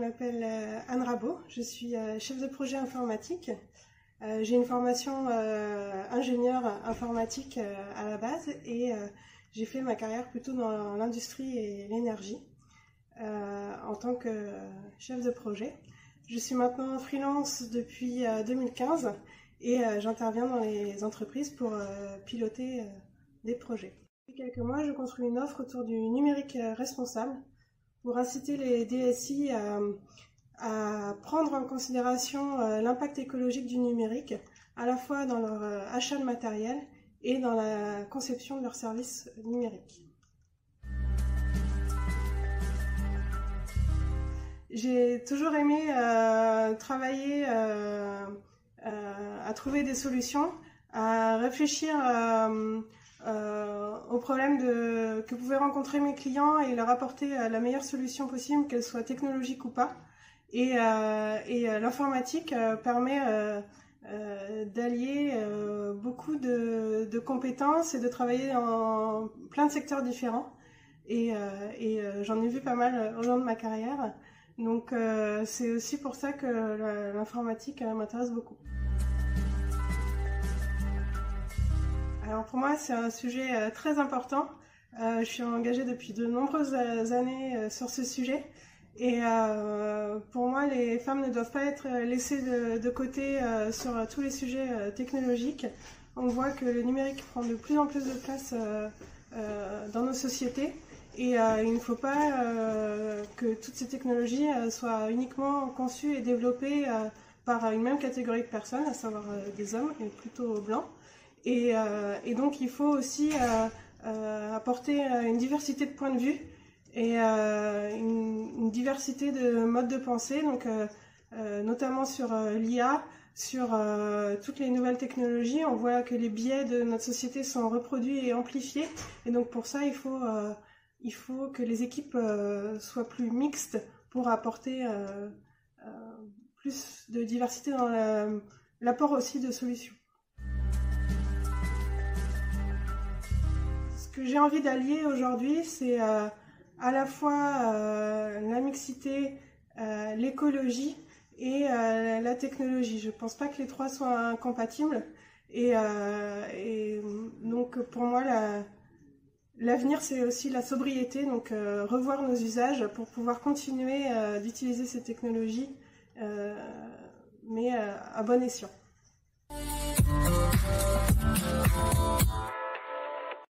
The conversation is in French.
m'appelle euh, Anne Rabot, je suis euh, chef de projet informatique. Euh, j'ai une formation ingénieur informatique à la base et j'ai fait ma carrière plutôt dans l'industrie et l'énergie en tant que chef de projet. Je suis maintenant freelance depuis 2015 et j'interviens dans les entreprises pour piloter des projets. Depuis quelques mois, je construis une offre autour du numérique responsable pour inciter les DSI à, prendre en considération euh, l'impact écologique du numérique, à la fois dans leur euh, achat de matériel et dans la conception de leurs services numériques. J'ai toujours aimé euh, travailler à trouver des solutions, à réfléchir euh, aux problèmes de, que pouvaient rencontrer mes clients et leur apporter euh, la meilleure solution possible, qu'elle soit technologique ou pas. Et, euh, et l'informatique permet d'allier beaucoup de, de, compétences et de travailler dans plein de secteurs différents. Et, et j'en ai vu pas mal au long de ma carrière. Donc c'est aussi pour ça que l'informatique m'intéresse beaucoup. Alors pour moi, c'est un sujet euh, très important. Euh, je suis engagée depuis de nombreuses euh, années sur ce sujet. Et pour moi, les femmes ne doivent pas être laissées de, côté sur tous les sujets technologiques. On voit que le numérique prend de plus en plus de place dans nos sociétés. Et il ne faut pas que toutes ces technologies soient uniquement conçues et développées par une même catégorie de personnes, à savoir des hommes, et plutôt blancs. Euh, et, donc il faut aussi euh, euh, apporter une diversité de points de vue et une, diversité de modes de pensée, donc notamment sur l'IA, sur toutes les nouvelles technologies. On voit que les biais de notre société sont reproduits et amplifiés. Et donc pour ça, il faut, il faut que les équipes soient plus mixtes pour apporter plus de diversité dans l'apport aussi de solutions. Que j'ai envie d'allier aujourd'hui, c'est euh, à la fois euh, la mixité, euh, l'écologie et la technologie. Je ne pense pas que les trois soient incompatibles. Et, donc pour moi, l'avenir, c'est aussi la sobriété, donc revoir nos usages pour pouvoir continuer d'utiliser ces technologies, mais à bon escient.